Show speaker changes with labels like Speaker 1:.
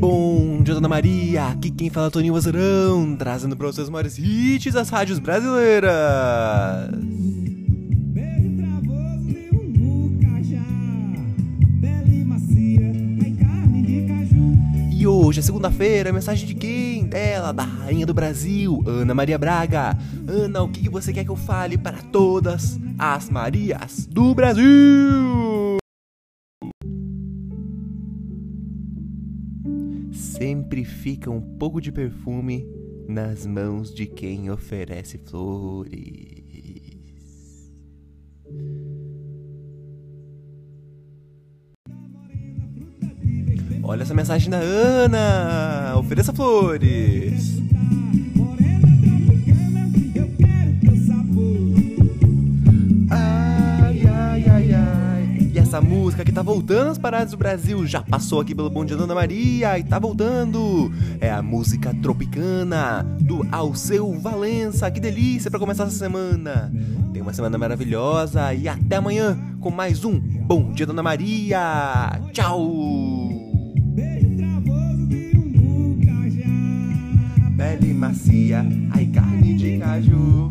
Speaker 1: Bom dia, Dona Maria. Aqui quem fala é Toninho Azarão, trazendo para vocês os maiores hits das rádios brasileiras. E hoje é segunda-feira, mensagem de quem? Dela, da Rainha do Brasil, Ana Maria Braga. Ana, o que você quer que eu fale para todas as Marias do Brasil? Sempre fica um pouco de perfume nas mãos de quem oferece flores. Olha essa mensagem da Ana! Ofereça flores! Essa música que tá voltando às paradas do Brasil já passou aqui pelo Bom Dia Dona Maria e tá voltando. É a música Tropicana do Alceu Valença. Que delícia para começar essa semana. Tenha uma semana maravilhosa e até amanhã com mais um Bom Dia Dona Maria. Tchau! Pele macia, ai carne de caju.